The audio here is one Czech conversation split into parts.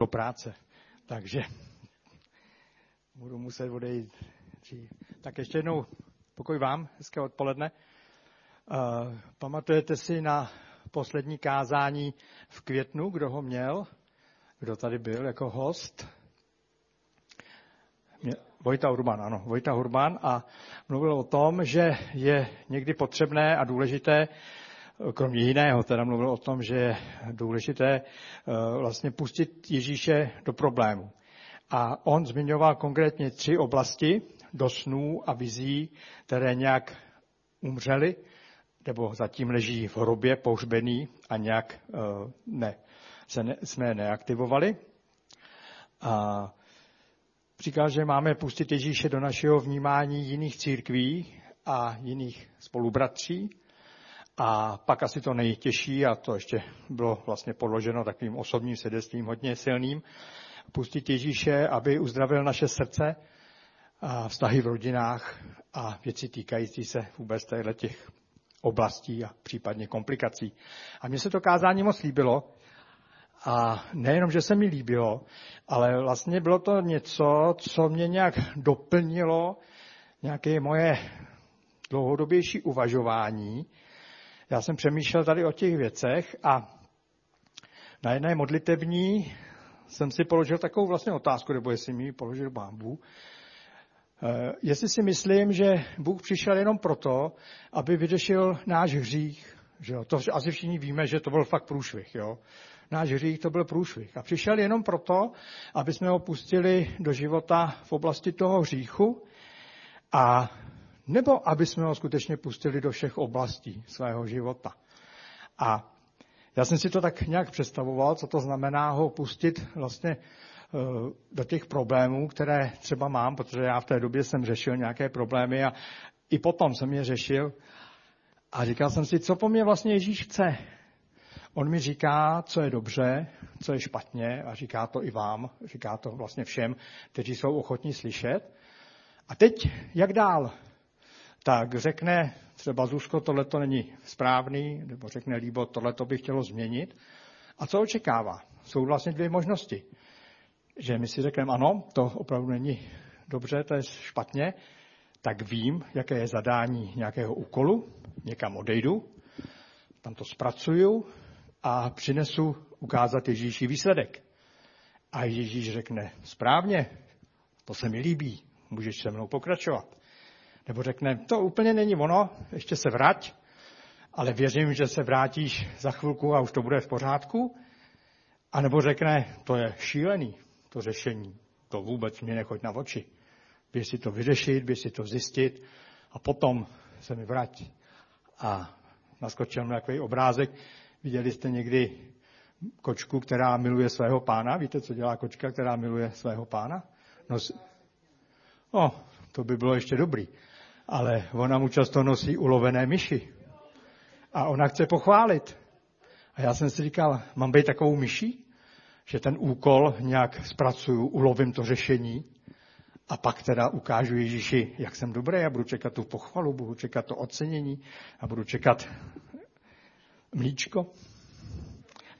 do práce. Takže budu muset odejít dřív. Tak ještě jednou pokoj vám, hezké odpoledne. Uh, pamatujete si na poslední kázání v květnu, kdo ho měl? Kdo tady byl jako host? Vojta Urban, ano, Vojta Urban a mluvil o tom, že je někdy potřebné a důležité kromě jiného teda mluvil o tom, že je důležité eh, vlastně pustit Ježíše do problému. A on zmiňoval konkrétně tři oblasti do snů a vizí, které nějak umřely, nebo zatím leží v hrobě pohřbený a nějak eh, ne, se ne, jsme neaktivovali. A říkal, že máme pustit Ježíše do našeho vnímání jiných církví a jiných spolubratří, a pak asi to nejtěžší, a to ještě bylo vlastně podloženo takovým osobním svědectvím hodně silným, pustit Ježíše, aby uzdravil naše srdce, a vztahy v rodinách a věci týkající se vůbec těch oblastí a případně komplikací. A mně se to kázání moc líbilo. A nejenom, že se mi líbilo, ale vlastně bylo to něco, co mě nějak doplnilo, nějaké moje dlouhodobější uvažování, já jsem přemýšlel tady o těch věcech a na jedné modlitevní jsem si položil takovou vlastně otázku, nebo jestli mi ji položil bábu. Eh, jestli si myslím, že Bůh přišel jenom proto, aby vyřešil náš hřích, že jo? to asi všichni víme, že to byl fakt průšvih. Jo? Náš hřích to byl průšvih. A přišel jenom proto, aby jsme ho pustili do života v oblasti toho hříchu a nebo aby jsme ho skutečně pustili do všech oblastí svého života. A já jsem si to tak nějak představoval, co to znamená ho pustit vlastně eh, do těch problémů, které třeba mám, protože já v té době jsem řešil nějaké problémy a i potom jsem je řešil. A říkal jsem si, co po mně vlastně Ježíš chce. On mi říká, co je dobře, co je špatně a říká to i vám, říká to vlastně všem, kteří jsou ochotní slyšet. A teď, jak dál? Tak řekne třeba Zuzko, tohle to není správný, nebo řekne Líbo, tohle to bych chtělo změnit. A co očekává? Jsou vlastně dvě možnosti. Že my si řekneme, ano, to opravdu není dobře, to je špatně, tak vím, jaké je zadání nějakého úkolu, někam odejdu, tam to zpracuju a přinesu ukázat Ježíši výsledek. A Ježíš řekne, správně, to se mi líbí, můžeš se mnou pokračovat. Nebo řekne, to úplně není ono, ještě se vrať, ale věřím, že se vrátíš za chvilku a už to bude v pořádku. A nebo řekne, to je šílený, to řešení, to vůbec mě nechoď na oči. Běž si to vyřešit, běž si to zjistit a potom se mi vrať. A naskočil mi takový obrázek. Viděli jste někdy kočku, která miluje svého pána? Víte, co dělá kočka, která miluje svého pána? No, oh, to by bylo ještě dobrý ale ona mu často nosí ulovené myši. A ona chce pochválit. A já jsem si říkal, mám být takovou myší, že ten úkol nějak zpracuju, ulovím to řešení a pak teda ukážu Ježíši, jak jsem dobrý a budu čekat tu pochvalu, budu čekat to ocenění a budu čekat mlíčko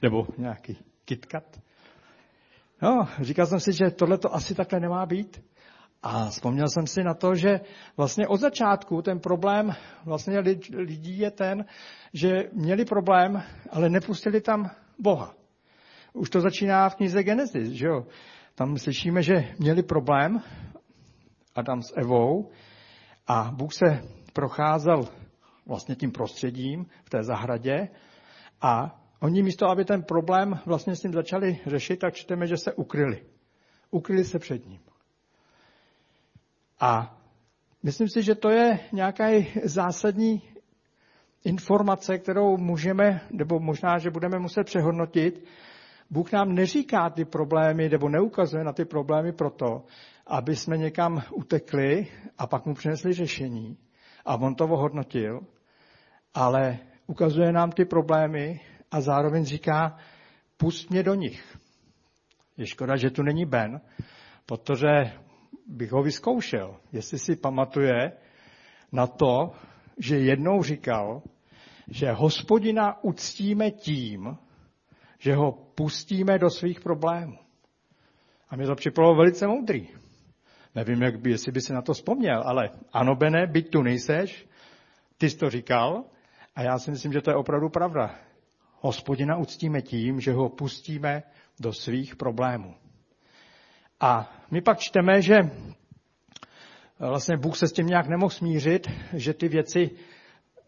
nebo nějaký kitkat. No, říkal jsem si, že tohle to asi takhle nemá být. A vzpomněl jsem si na to, že vlastně od začátku ten problém vlastně lidí je ten, že měli problém, ale nepustili tam Boha. Už to začíná v knize Genesis, že jo? Tam slyšíme, že měli problém Adam s Evou a Bůh se procházel vlastně tím prostředím v té zahradě a oni místo, aby ten problém vlastně s tím začali řešit, tak čteme, že se ukryli. Ukryli se před ním. A myslím si, že to je nějaká zásadní informace, kterou můžeme, nebo možná, že budeme muset přehodnotit. Bůh nám neříká ty problémy, nebo neukazuje na ty problémy proto, aby jsme někam utekli a pak mu přinesli řešení. A on to ohodnotil, ale ukazuje nám ty problémy a zároveň říká, pust mě do nich. Je škoda, že tu není Ben, protože bych ho vyzkoušel, jestli si pamatuje na to, že jednou říkal, že hospodina uctíme tím, že ho pustíme do svých problémů. A mě to připadalo velice moudrý. Nevím, jak by, jestli by si na to vzpomněl, ale ano, Bene, byť tu nejseš, ty jsi to říkal a já si myslím, že to je opravdu pravda. Hospodina uctíme tím, že ho pustíme do svých problémů. A my pak čteme, že vlastně Bůh se s tím nějak nemohl smířit, že ty věci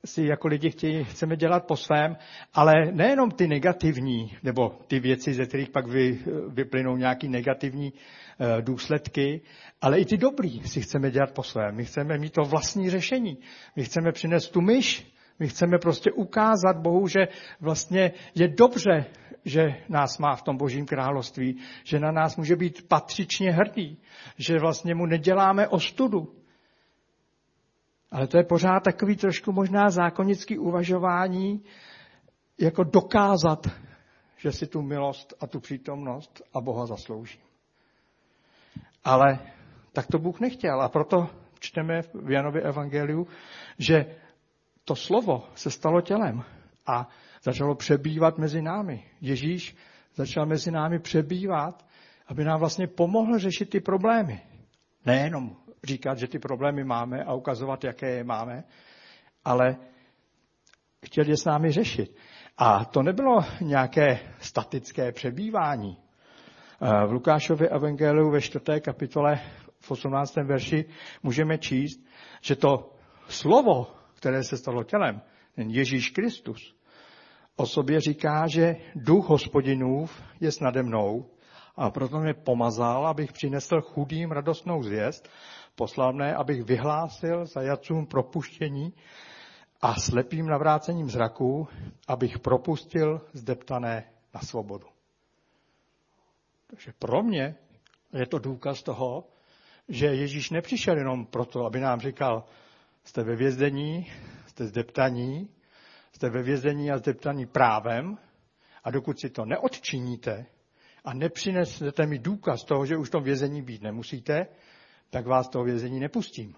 si jako lidi chtějí, chceme dělat po svém, ale nejenom ty negativní, nebo ty věci, ze kterých pak vy, vyplynou nějaký negativní e, důsledky, ale i ty dobrý si chceme dělat po svém. My chceme mít to vlastní řešení. My chceme přinést tu myš, my chceme prostě ukázat Bohu, že vlastně je dobře, že nás má v tom božím království, že na nás může být patřičně hrdý, že vlastně mu neděláme ostudu, ale to je pořád takový trošku možná zákonický uvažování, jako dokázat, že si tu milost a tu přítomnost a Boha zaslouží. Ale tak to Bůh nechtěl a proto čteme v Janově evangeliu, že to slovo se stalo tělem a začalo přebývat mezi námi. Ježíš začal mezi námi přebývat, aby nám vlastně pomohl řešit ty problémy. Nejenom říkat, že ty problémy máme a ukazovat, jaké je máme, ale chtěl je s námi řešit. A to nebylo nějaké statické přebývání. Eh, v Lukášově evangeliu ve 4. kapitole v 18. verši můžeme číst, že to slovo, které se stalo tělem, ten Ježíš Kristus, o sobě říká, že duch hospodinův je nade mnou a proto mě pomazal, abych přinesl chudým radostnou zvěst Poslal mne, abych vyhlásil zajacům propuštění a slepým navrácením zraků, abych propustil zdeptané na svobodu. Takže pro mě je to důkaz toho, že Ježíš nepřišel jenom proto, aby nám říkal, jste ve vězení, jste zdeptaní, jste ve vězení a zdeptaní právem a dokud si to neodčiníte a nepřinesete mi důkaz toho, že už v tom vězení být nemusíte, tak vás toho vězení nepustím.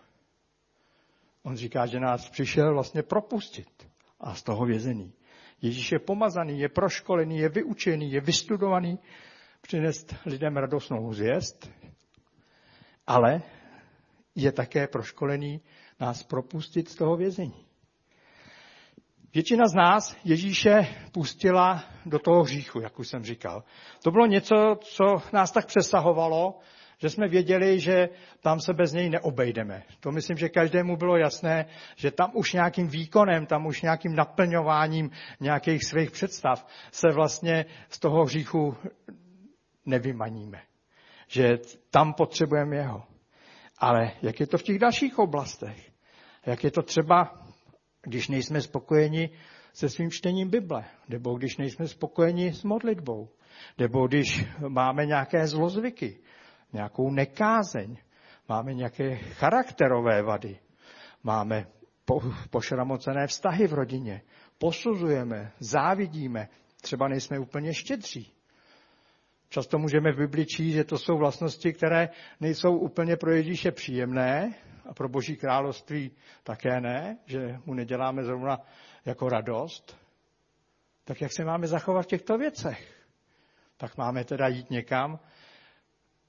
On říká, že nás přišel vlastně propustit a z toho vězení. Ježíš je pomazaný, je proškolený, je vyučený, je vystudovaný, přinést lidem radostnou zvěst, ale je také proškolený nás propustit z toho vězení. Většina z nás Ježíše pustila do toho hříchu, jak už jsem říkal. To bylo něco, co nás tak přesahovalo, že jsme věděli, že tam se bez něj neobejdeme. To myslím, že každému bylo jasné, že tam už nějakým výkonem, tam už nějakým naplňováním nějakých svých představ se vlastně z toho hříchu nevymaníme. Že tam potřebujeme jeho. Ale jak je to v těch dalších oblastech? Jak je to třeba, když nejsme spokojeni se svým čtením Bible, nebo když nejsme spokojeni s modlitbou, nebo když máme nějaké zlozvyky, nějakou nekázeň, máme nějaké charakterové vady, máme pošramocené vztahy v rodině, posuzujeme, závidíme, třeba nejsme úplně štědří. Často můžeme v Bibli číst, že to jsou vlastnosti, které nejsou úplně pro Ježíše příjemné a pro Boží království také ne, že mu neděláme zrovna jako radost. Tak jak se máme zachovat v těchto věcech? Tak máme teda jít někam,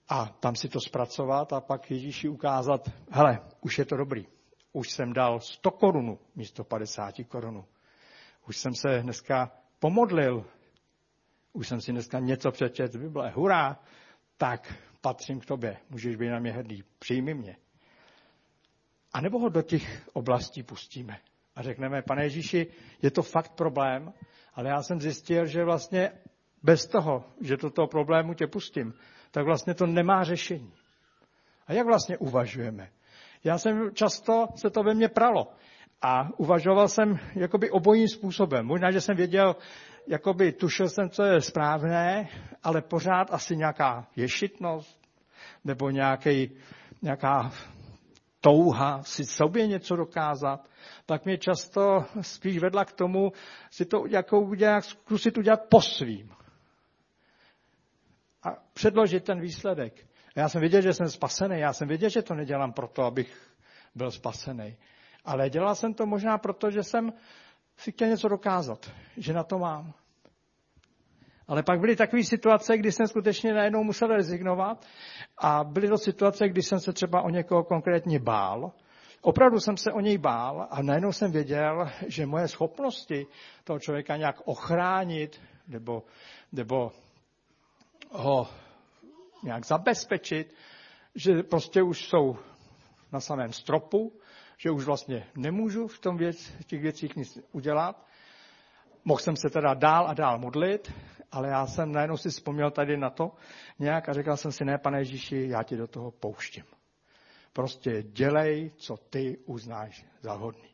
a tam si to zpracovat a pak Ježíši ukázat, hele, už je to dobrý. Už jsem dal 100 korunů místo 50 korunů. Už jsem se dneska pomodlil. Už jsem si dneska něco přečet z Bible. Hurá! Tak patřím k tobě. Můžeš být na mě hrdý. Přijmi mě. A nebo ho do těch oblastí pustíme. A řekneme, pane Ježíši, je to fakt problém, ale já jsem zjistil, že vlastně bez toho, že do toho problému tě pustím, tak vlastně to nemá řešení. A jak vlastně uvažujeme? Já jsem často, se to ve mně pralo. A uvažoval jsem jakoby obojím způsobem. Možná, že jsem věděl, jakoby tušil jsem, co je správné, ale pořád asi nějaká ješitnost nebo nějaký, nějaká touha si sobě něco dokázat, tak mě často spíš vedla k tomu si to jako udělat, zkusit udělat po svým a předložit ten výsledek. Já jsem věděl, že jsem spasený. Já jsem věděl, že to nedělám proto, abych byl spasený. Ale dělal jsem to možná proto, že jsem si chtěl něco dokázat, že na to mám. Ale pak byly takové situace, kdy jsem skutečně najednou musel rezignovat a byly to situace, kdy jsem se třeba o někoho konkrétně bál. Opravdu jsem se o něj bál a najednou jsem věděl, že moje schopnosti toho člověka nějak ochránit nebo, nebo ho nějak zabezpečit, že prostě už jsou na samém stropu, že už vlastně nemůžu v tom věc, v těch věcích nic udělat. Mohl jsem se teda dál a dál modlit, ale já jsem najednou si vzpomněl tady na to nějak a říkal jsem si, ne, pane Ježíši, já ti do toho pouštím. Prostě dělej, co ty uznáš za hodný.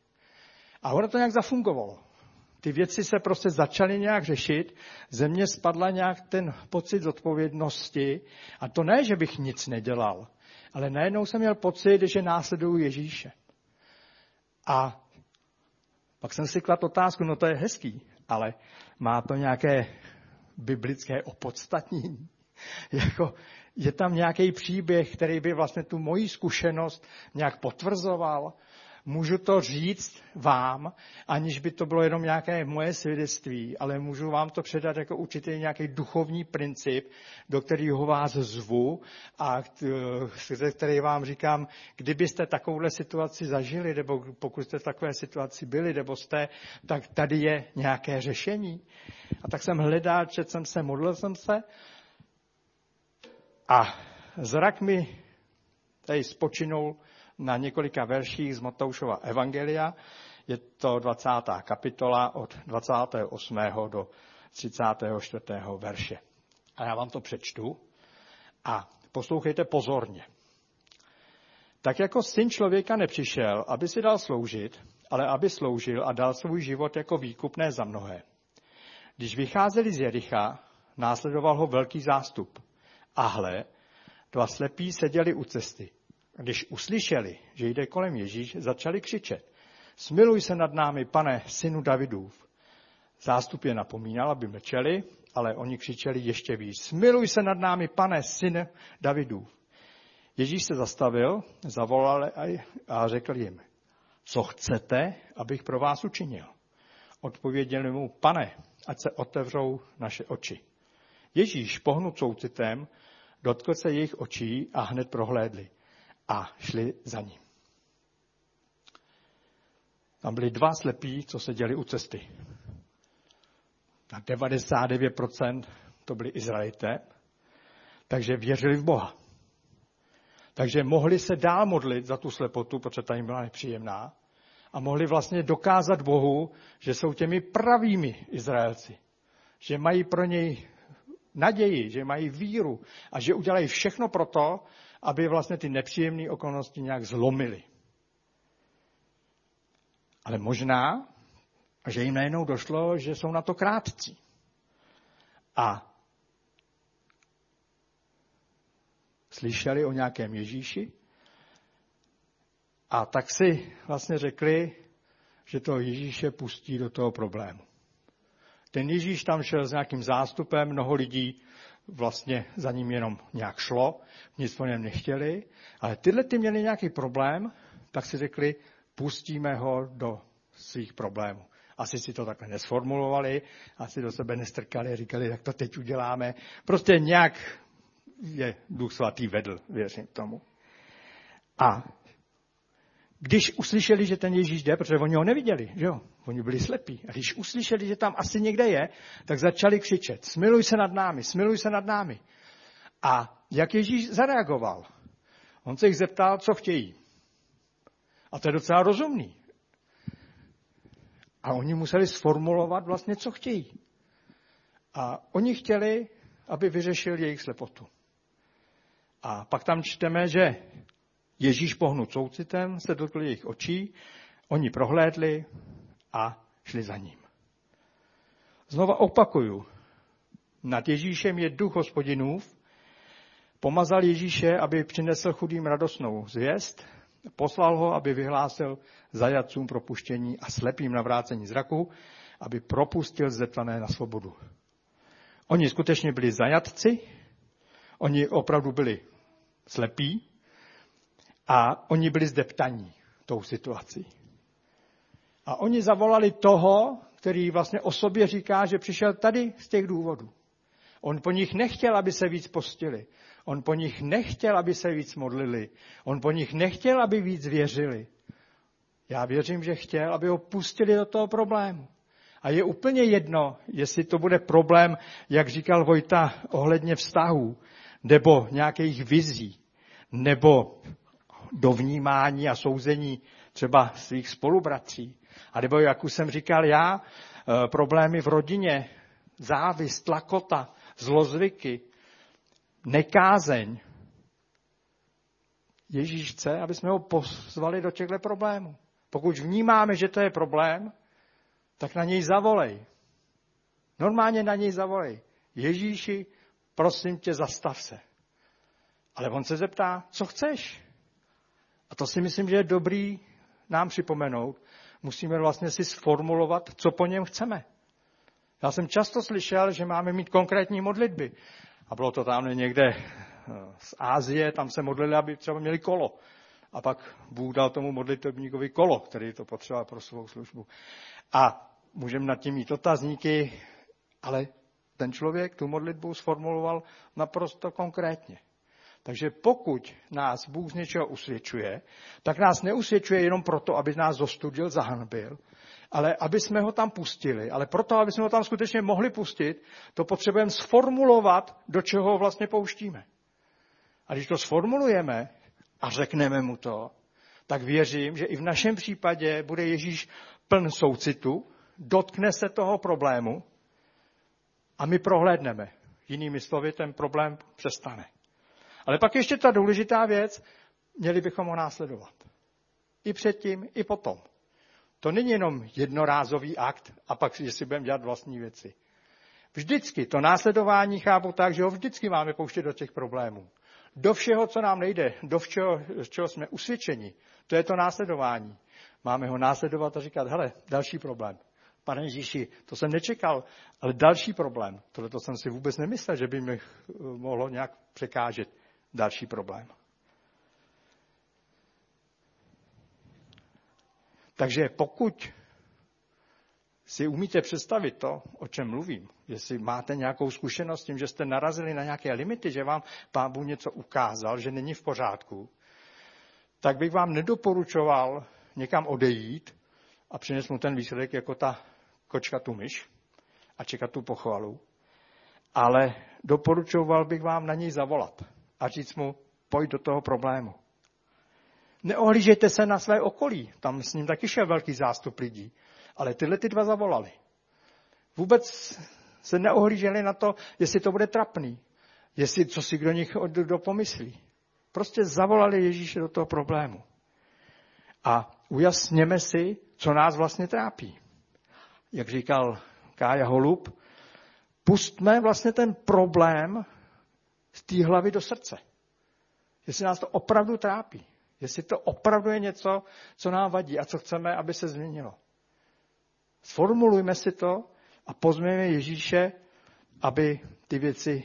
A ono to nějak zafungovalo. Ty věci se prostě začaly nějak řešit, ze mě spadla nějak ten pocit zodpovědnosti a to ne, že bych nic nedělal, ale najednou jsem měl pocit, že následuju Ježíše. A pak jsem si kladl otázku, no to je hezký, ale má to nějaké biblické opodstatnění? jako, je tam nějaký příběh, který by vlastně tu moji zkušenost nějak potvrzoval? Můžu to říct vám, aniž by to bylo jenom nějaké moje svědectví, ale můžu vám to předat jako určitý nějaký duchovní princip, do kterého vás zvu a který vám říkám, kdybyste takovouhle situaci zažili, nebo pokud jste v takové situaci byli, nebo jste, tak tady je nějaké řešení. A tak jsem hledal, četl jsem se, modlil jsem se a zrak mi tady spočinul na několika verších z Matoušova Evangelia. Je to 20. kapitola od 28. do 34. verše. A já vám to přečtu a poslouchejte pozorně. Tak jako syn člověka nepřišel, aby si dal sloužit, ale aby sloužil a dal svůj život jako výkupné za mnohé. Když vycházeli z Jericha, následoval ho velký zástup. A hle, dva slepí seděli u cesty. Když uslyšeli, že jde kolem Ježíš, začali křičet. Smiluj se nad námi, pane, synu Davidův. Zástup je napomínal, aby mlčeli, ale oni křičeli ještě víc. Smiluj se nad námi, pane, syn Davidův. Ježíš se zastavil, zavolal a řekl jim, co chcete, abych pro vás učinil. Odpověděli mu, pane, ať se otevřou naše oči. Ježíš, pohnut soucitem, dotkl se jejich očí a hned prohlédli a šli za ním. Tam byli dva slepí, co seděli u cesty. Na 99% to byli Izraelité, takže věřili v Boha. Takže mohli se dál modlit za tu slepotu, protože ta jim byla nepříjemná, a mohli vlastně dokázat Bohu, že jsou těmi pravými Izraelci. Že mají pro něj naději, že mají víru a že udělají všechno pro to, aby vlastně ty nepříjemné okolnosti nějak zlomily. Ale možná, že jim najednou došlo, že jsou na to krátcí. A slyšeli o nějakém Ježíši a tak si vlastně řekli, že to Ježíše pustí do toho problému. Ten Ježíš tam šel s nějakým zástupem, mnoho lidí vlastně za ním jenom nějak šlo, nic po něm nechtěli, ale tyhle ty měli nějaký problém, tak si řekli, pustíme ho do svých problémů. Asi si to takhle nesformulovali, asi do sebe nestrkali, říkali, jak to teď uděláme. Prostě nějak je Duch Svatý vedl, věřím tomu. A když uslyšeli, že ten Ježíš jde, protože oni ho neviděli, že jo? Oni byli slepí. A když uslyšeli, že tam asi někde je, tak začali křičet, smiluj se nad námi, smiluj se nad námi. A jak Ježíš zareagoval? On se jich zeptal, co chtějí. A to je docela rozumný. A oni museli sformulovat vlastně, co chtějí. A oni chtěli, aby vyřešil jejich slepotu. A pak tam čteme, že Ježíš pohnut soucitem se dotkl jejich očí, oni prohlédli a šli za ním. Znova opakuju, nad Ježíšem je duch hospodinův, pomazal Ježíše, aby přinesl chudým radostnou zvěst, poslal ho, aby vyhlásil zajatcům propuštění a slepým navrácení zraku, aby propustil zetlané na svobodu. Oni skutečně byli zajatci, oni opravdu byli slepí, a oni byli zdeptaní tou situací. A oni zavolali toho, který vlastně o sobě říká, že přišel tady z těch důvodů. On po nich nechtěl, aby se víc postili. On po nich nechtěl, aby se víc modlili. On po nich nechtěl, aby víc věřili. Já věřím, že chtěl, aby ho pustili do toho problému. A je úplně jedno, jestli to bude problém, jak říkal Vojta, ohledně vztahů, nebo nějakých vizí, nebo dovnímání a souzení třeba svých spolubratří. A nebo, jak už jsem říkal já, eh, problémy v rodině, závist, tlakota, zlozvyky, nekázeň. Ježíš chce, aby jsme ho pozvali do těchto problémů. Pokud vnímáme, že to je problém, tak na něj zavolej. Normálně na něj zavolej. Ježíši, prosím tě, zastav se. Ale on se zeptá, co chceš? A to si myslím, že je dobrý nám připomenout. Musíme vlastně si sformulovat, co po něm chceme. Já jsem často slyšel, že máme mít konkrétní modlitby. A bylo to tam někde eh, z Ázie, tam se modlili, aby třeba měli kolo. A pak Bůh dal tomu modlitebníkovi kolo, který to potřeboval pro svou službu. A můžeme nad tím mít otazníky, ale ten člověk tu modlitbu sformuloval naprosto konkrétně. Takže pokud nás Bůh z něčeho usvědčuje, tak nás neusvědčuje jenom proto, aby nás zostudil, zahanbil, ale aby jsme ho tam pustili. Ale proto, aby jsme ho tam skutečně mohli pustit, to potřebujeme sformulovat, do čeho ho vlastně pouštíme. A když to sformulujeme a řekneme mu to, tak věřím, že i v našem případě bude Ježíš pln soucitu, dotkne se toho problému a my prohlédneme. Jinými slovy, ten problém přestane. Ale pak ještě ta důležitá věc, měli bychom ho následovat. I předtím, i potom. To není jenom jednorázový akt a pak, jestli budeme dělat vlastní věci. Vždycky to následování chápu tak, že ho vždycky máme pouštět do těch problémů. Do všeho, co nám nejde, do všeho, z čeho jsme usvědčeni, to je to následování. Máme ho následovat a říkat, hele, další problém. Pane Ježíši, to jsem nečekal, ale další problém. Tohle to jsem si vůbec nemyslel, že by mi eh, mohlo nějak překážet další problém. Takže pokud si umíte představit to, o čem mluvím, jestli máte nějakou zkušenost s tím, že jste narazili na nějaké limity, že vám pán Bůh něco ukázal, že není v pořádku, tak bych vám nedoporučoval někam odejít a přines mu ten výsledek jako ta kočka tu myš a čekat tu pochvalu, ale doporučoval bych vám na něj zavolat a říct mu, pojď do toho problému. Neohlížejte se na své okolí, tam s ním taky šel velký zástup lidí, ale tyhle ty dva zavolali. Vůbec se neohlíželi na to, jestli to bude trapný, jestli co si kdo nich kdo pomyslí. Prostě zavolali Ježíše do toho problému. A ujasněme si, co nás vlastně trápí. Jak říkal Kája Holub, pustme vlastně ten problém z té hlavy do srdce. Jestli nás to opravdu trápí. Jestli to opravdu je něco, co nám vadí a co chceme, aby se změnilo. Sformulujme si to a pozmějme Ježíše, aby ty věci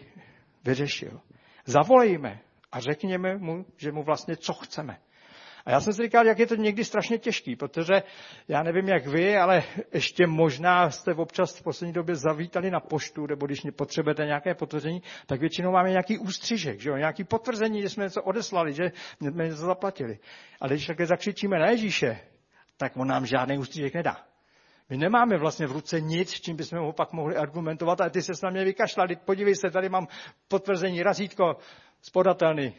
vyřešil. Zavolejme a řekněme mu, že mu vlastně co chceme. A já jsem si říkal, jak je to někdy strašně těžký, protože já nevím, jak vy, ale ještě možná jste občas v poslední době zavítali na poštu, nebo když potřebujete nějaké potvrzení, tak většinou máme nějaký ústřižek, že jo? nějaký potvrzení, že jsme něco odeslali, že jsme něco zaplatili. Ale když také zakřičíme na Ježíše, tak on nám žádný ústřižek nedá. My nemáme vlastně v ruce nic, čím bychom ho pak mohli argumentovat, ale ty se na mě vykašlali. Podívej se, tady mám potvrzení, razítko, spodatelný,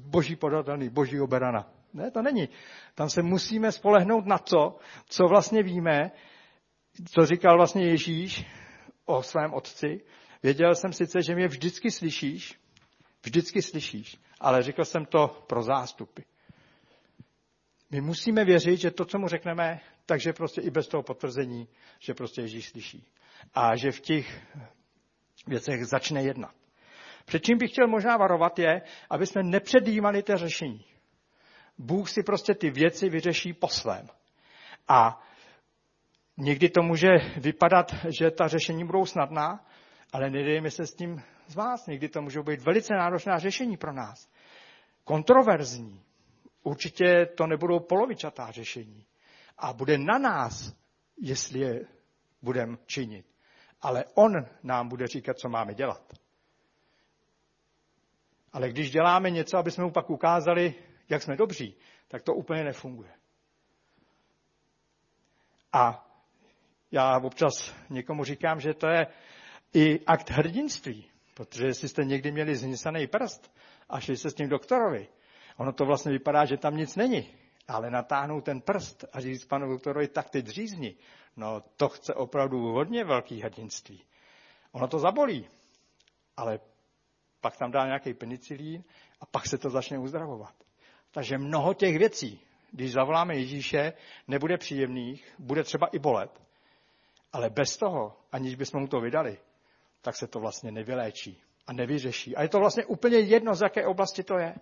boží podatelný, boží oberana. Ne, to není. Tam se musíme spolehnout na to, co vlastně víme, co říkal vlastně Ježíš o svém otci. Věděl jsem sice, že mě vždycky slyšíš, vždycky slyšíš, ale řekl jsem to pro zástupy. My musíme věřit, že to, co mu řekneme, takže prostě i bez toho potvrzení, že prostě Ježíš slyší. A že v těch věcech začne jednat. Před čím bych chtěl možná varovat je, aby jsme nepředjímali to řešení. Bůh si prostě ty věci vyřeší po svém. A někdy to může vypadat, že ta řešení budou snadná, ale nedejme se s tím z vás. Někdy to můžou být velice náročná řešení pro nás. Kontroverzní. Určitě to nebudou polovičatá řešení. A bude na nás, jestli je budeme činit. Ale on nám bude říkat, co máme dělat. Ale když děláme něco, aby jsme mu pak ukázali, jak jsme dobří, tak to úplně nefunguje. A já občas někomu říkám, že to je i akt hrdinství, protože jestli jste někdy měli znisaný prst a šli se s tím doktorovi, ono to vlastně vypadá, že tam nic není, ale natáhnout ten prst a říct panu doktorovi, tak ty dřízni, no to chce opravdu hodně velký hrdinství. Ono to zabolí, ale pak tam dá nějaký penicilín a pak se to začne uzdravovat. Takže mnoho těch věcí, když zavoláme Ježíše, nebude příjemných, bude třeba i bolet, ale bez toho, aniž bychom mu to vydali, tak se to vlastně nevyléčí a nevyřeší. A je to vlastně úplně jedno, z jaké oblasti to je.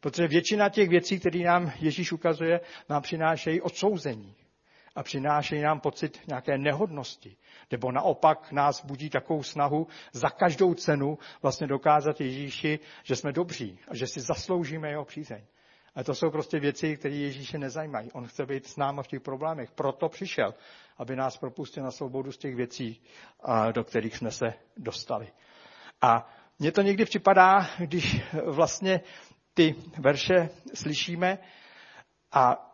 Protože většina těch věcí, které nám Ježíš ukazuje, nám přinášejí odsouzení a přinášejí nám pocit nějaké nehodnosti. Nebo naopak nás budí takovou snahu za každou cenu vlastně dokázat Ježíši, že jsme dobří a že si zasloužíme jeho přízeň. A to jsou prostě věci, které Ježíše nezajímají. On chce být s námi v těch problémech. Proto přišel, aby nás propustil na svobodu z těch věcí, do kterých jsme se dostali. A mně to někdy připadá, když vlastně ty verše slyšíme a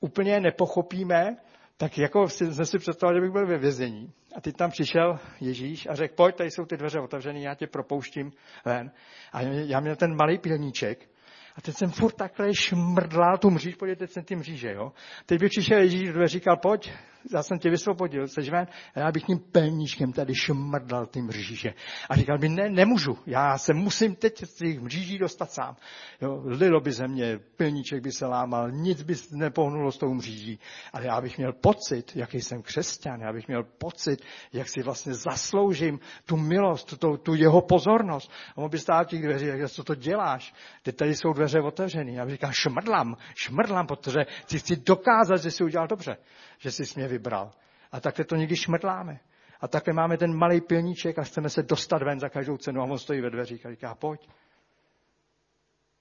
úplně nepochopíme, tak jako jsem si představil, že bych byl ve vězení. A teď tam přišel Ježíš a řekl, pojď, tady jsou ty dveře otevřené, já tě propouštím ven. A já měl ten malý pilníček a teď jsem furt takhle šmrdlal tu mříž, podívejte, jsem ty mříže, jo. Teď by přišel Ježíš do říkal, pojď, já jsem tě vysvobodil, seš ven, a já bych tím pelníčkem tady šmrdal ty mříže. A říkal by, ne, nemůžu, já se musím teď z těch mříží dostat sám. Jo, lilo by ze mě, pelníček by se lámal, nic by nepohnulo s tou mříží, ale já bych měl pocit, jaký jsem křesťan, já bych měl pocit, jak si vlastně zasloužím tu milost, tu, tu jeho pozornost. A on by stál těch dveří, jak co to děláš? Teď tady jsou dveře otevřené. Já bych říkal, šmrdlám, šmrdlám, protože si chci dokázat, že jsi udělal dobře, že jsi mě vybral. A takhle to někdy šmrdláme. A takhle máme ten malý pilníček a chceme se dostat ven za každou cenu a on stojí ve dveřích a říká, pojď.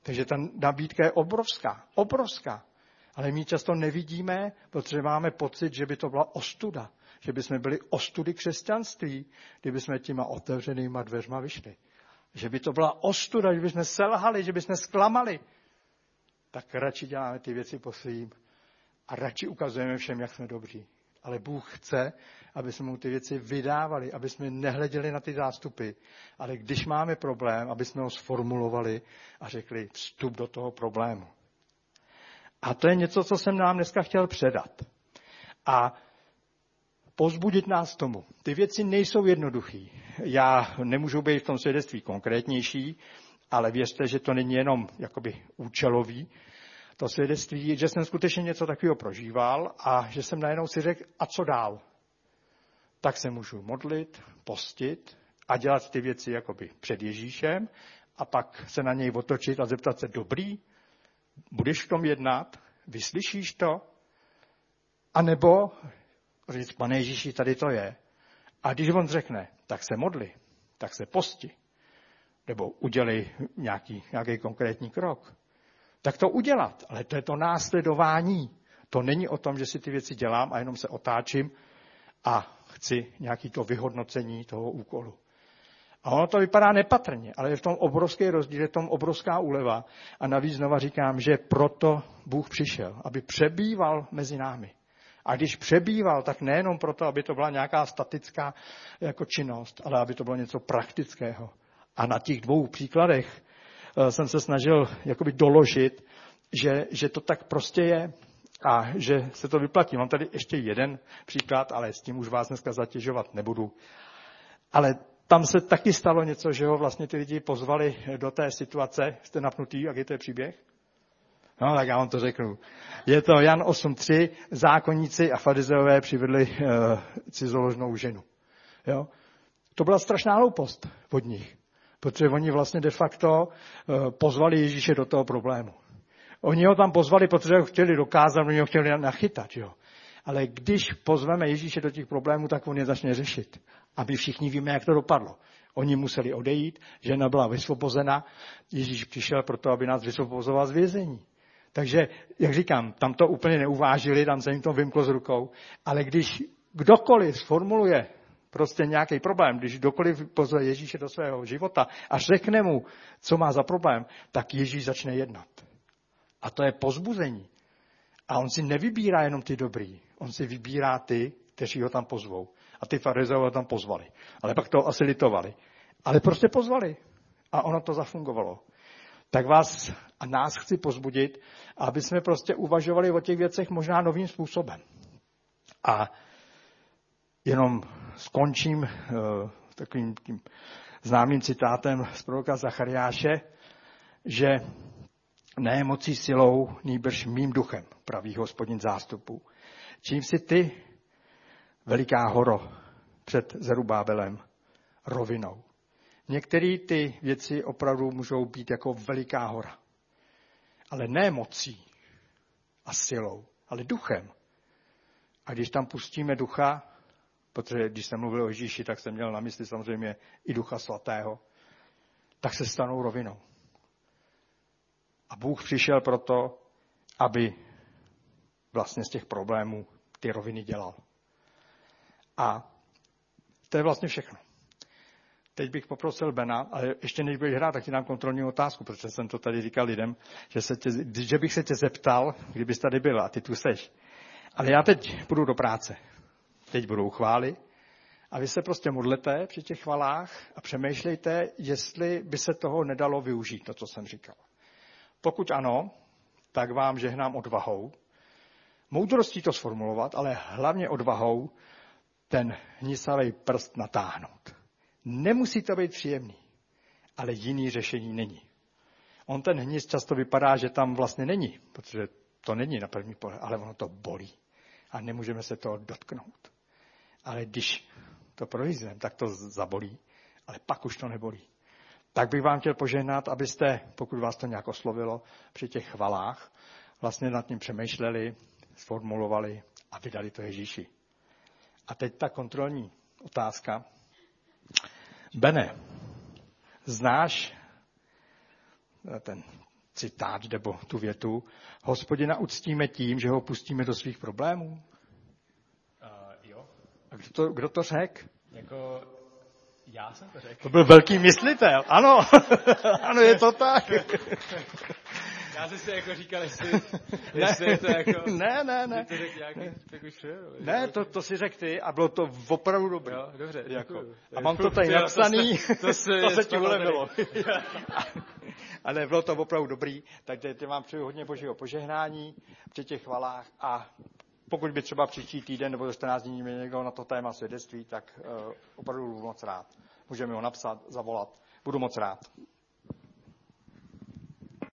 Takže ta nabídka je obrovská, obrovská. Ale my často nevidíme, protože máme pocit, že by to byla ostuda. Že by jsme byli ostudy křesťanství, kdyby jsme těma otevřenýma dveřma vyšli. Že by to byla ostuda, že by jsme selhali, že by jsme zklamali. Tak radši děláme ty věci po svým a radši ukazujeme všem, jak jsme dobří. Ale Bůh chce, aby jsme mu ty věci vydávali, aby jsme nehleděli na ty zástupy, ale když máme problém, aby jsme ho sformulovali a řekli vstup do toho problému. A to je něco, co jsem nám dneska chtěl předat. A pozbudit nás tomu. Ty věci nejsou jednoduché. Já nemůžu být v tom svědectví konkrétnější, ale věřte, že to není jenom jakoby účelový, to svědectví, že jsem skutečně něco takového prožíval a že jsem najednou si řekl, a co dál? Tak se můžu modlit, postit a dělat ty věci jakoby před Ježíšem a pak se na něj otočit a zeptat se, dobrý, budeš v tom jednat, vyslyšíš to? A nebo říct, pane Ježíši, tady to je. A když on řekne, tak se modli, tak se posti, nebo udělej nějaký, nějaký konkrétní krok, tak to udělat. Ale to je to následování. To není o tom, že si ty věci dělám a jenom se otáčím a chci nějaký to vyhodnocení toho úkolu. A ono to vypadá nepatrně, ale je v tom obrovský rozdíl, je v tom obrovská úleva. A navíc znova říkám, že proto Bůh přišel, aby přebýval mezi námi. A když přebýval, tak nejenom proto, aby to byla nějaká statická jako činnost, ale aby to bylo něco praktického. A na těch dvou příkladech jsem se snažil jakoby doložit, že, že to tak prostě je a že se to vyplatí. Mám tady ještě jeden příklad, ale s tím už vás dneska zatěžovat nebudu. Ale tam se taky stalo něco, že ho vlastně ty lidi pozvali do té situace. Jste napnutý, jak je to příběh? No, tak já vám to řeknu. Je to Jan 8.3, zákonníci a farizeové přivedli uh, cizoložnou ženu. Jo? To byla strašná hloupost od nich protože oni vlastně de facto eh, pozvali Ježíše do toho problému. Oni ho tam pozvali, protože ho chtěli dokázat, oni ho chtěli nachytat. Jo. Ale když pozveme Ježíše do těch problémů, tak on je začne řešit. A my všichni víme, jak to dopadlo. Oni museli odejít, žena byla vysvobozena, Ježíš přišel proto, aby nás vysvobozoval z vězení. Takže, jak říkám, tam to úplně neuvážili, tam se jim to vymklo z rukou, ale když kdokoliv sformuluje prostě nějaký problém, když kdokoliv pozve Ježíše do svého života a řekne mu, co má za problém, tak Ježíš začne jednat. A to je pozbuzení. A on si nevybírá jenom ty dobrý, on si vybírá ty, kteří ho tam pozvou. A ty farizeové tam pozvali. Ale pak to asi litovali. Ale prostě pozvali. A ono to zafungovalo. Tak vás a nás chci pozbudit, aby jsme prostě uvažovali o těch věcech možná novým způsobem. A jenom skončím uh, takovým tím známým citátem z proroka Zachariáše, že ne mocí silou, nýbrž mým duchem, praví hospodin zástupu. Čím si ty, veliká horo, před Zerubábelem, rovinou. Některé ty věci opravdu můžou být jako veliká hora. Ale ne mocí a silou, ale duchem. A když tam pustíme ducha, protože když jsem mluvil o Ježíši, tak jsem měl na mysli samozřejmě i ducha svatého, tak se stanou rovinou. A Bůh přišel proto, aby vlastně z těch problémů ty roviny dělal. A to je vlastně všechno. Teď bych poprosil Bena, ale ještě než budeš hrát, tak ti dám kontrolní otázku, protože jsem to tady říkal lidem, že, se tě, že bych se tě zeptal, kdybys tady byl a ty tu seš. Ale já teď půjdu do práce. Teď budou chvály. A vy se prostě modlete při těch chvalách a přemýšlejte, jestli by se toho nedalo využít, to, co jsem říkal. Pokud ano, tak vám žehnám odvahou. Moudrostí to sformulovat, ale hlavně odvahou ten hnisavý prst natáhnout. Nemusí to být příjemný, ale jiný řešení není. On ten hnis často vypadá, že tam vlastně není, protože to není na první pohled, ale ono to bolí a nemůžeme se toho dotknout. Ale když to projízdem, tak to zabolí, ale pak už to nebolí. Tak bych vám chtěl požehnat, abyste, pokud vás to nějak oslovilo, při těch chvalách, vlastně nad tím přemýšleli, sformulovali a vydali to Ježíši. A teď ta kontrolní otázka. Bene, znáš ten citát nebo tu větu, hospodina uctíme tím, že ho pustíme do svých problémů? Kdo to, kdo to řekl? Jako já jsem to řekl. To byl velký myslitel, ano, ano, je to tak. Já jsem si jako říkal, jestli, jestli je to jako... Ne, ne, ne. To řekl nějaký tak už Ne, to, to si řekl ty a bylo to opravdu dobré. Jo, dobře, jako. A mám to tady napsaný, to, to, se, to se ti ulevilo. Ale bylo to opravdu dobrý, tak teď vám přeju hodně božího požehnání při těch chvalách a pokud by třeba příští týden nebo za 14 dní měl někdo na to téma svědectví, tak uh, opravdu budu moc rád. Můžeme ho napsat, zavolat. Budu moc rád.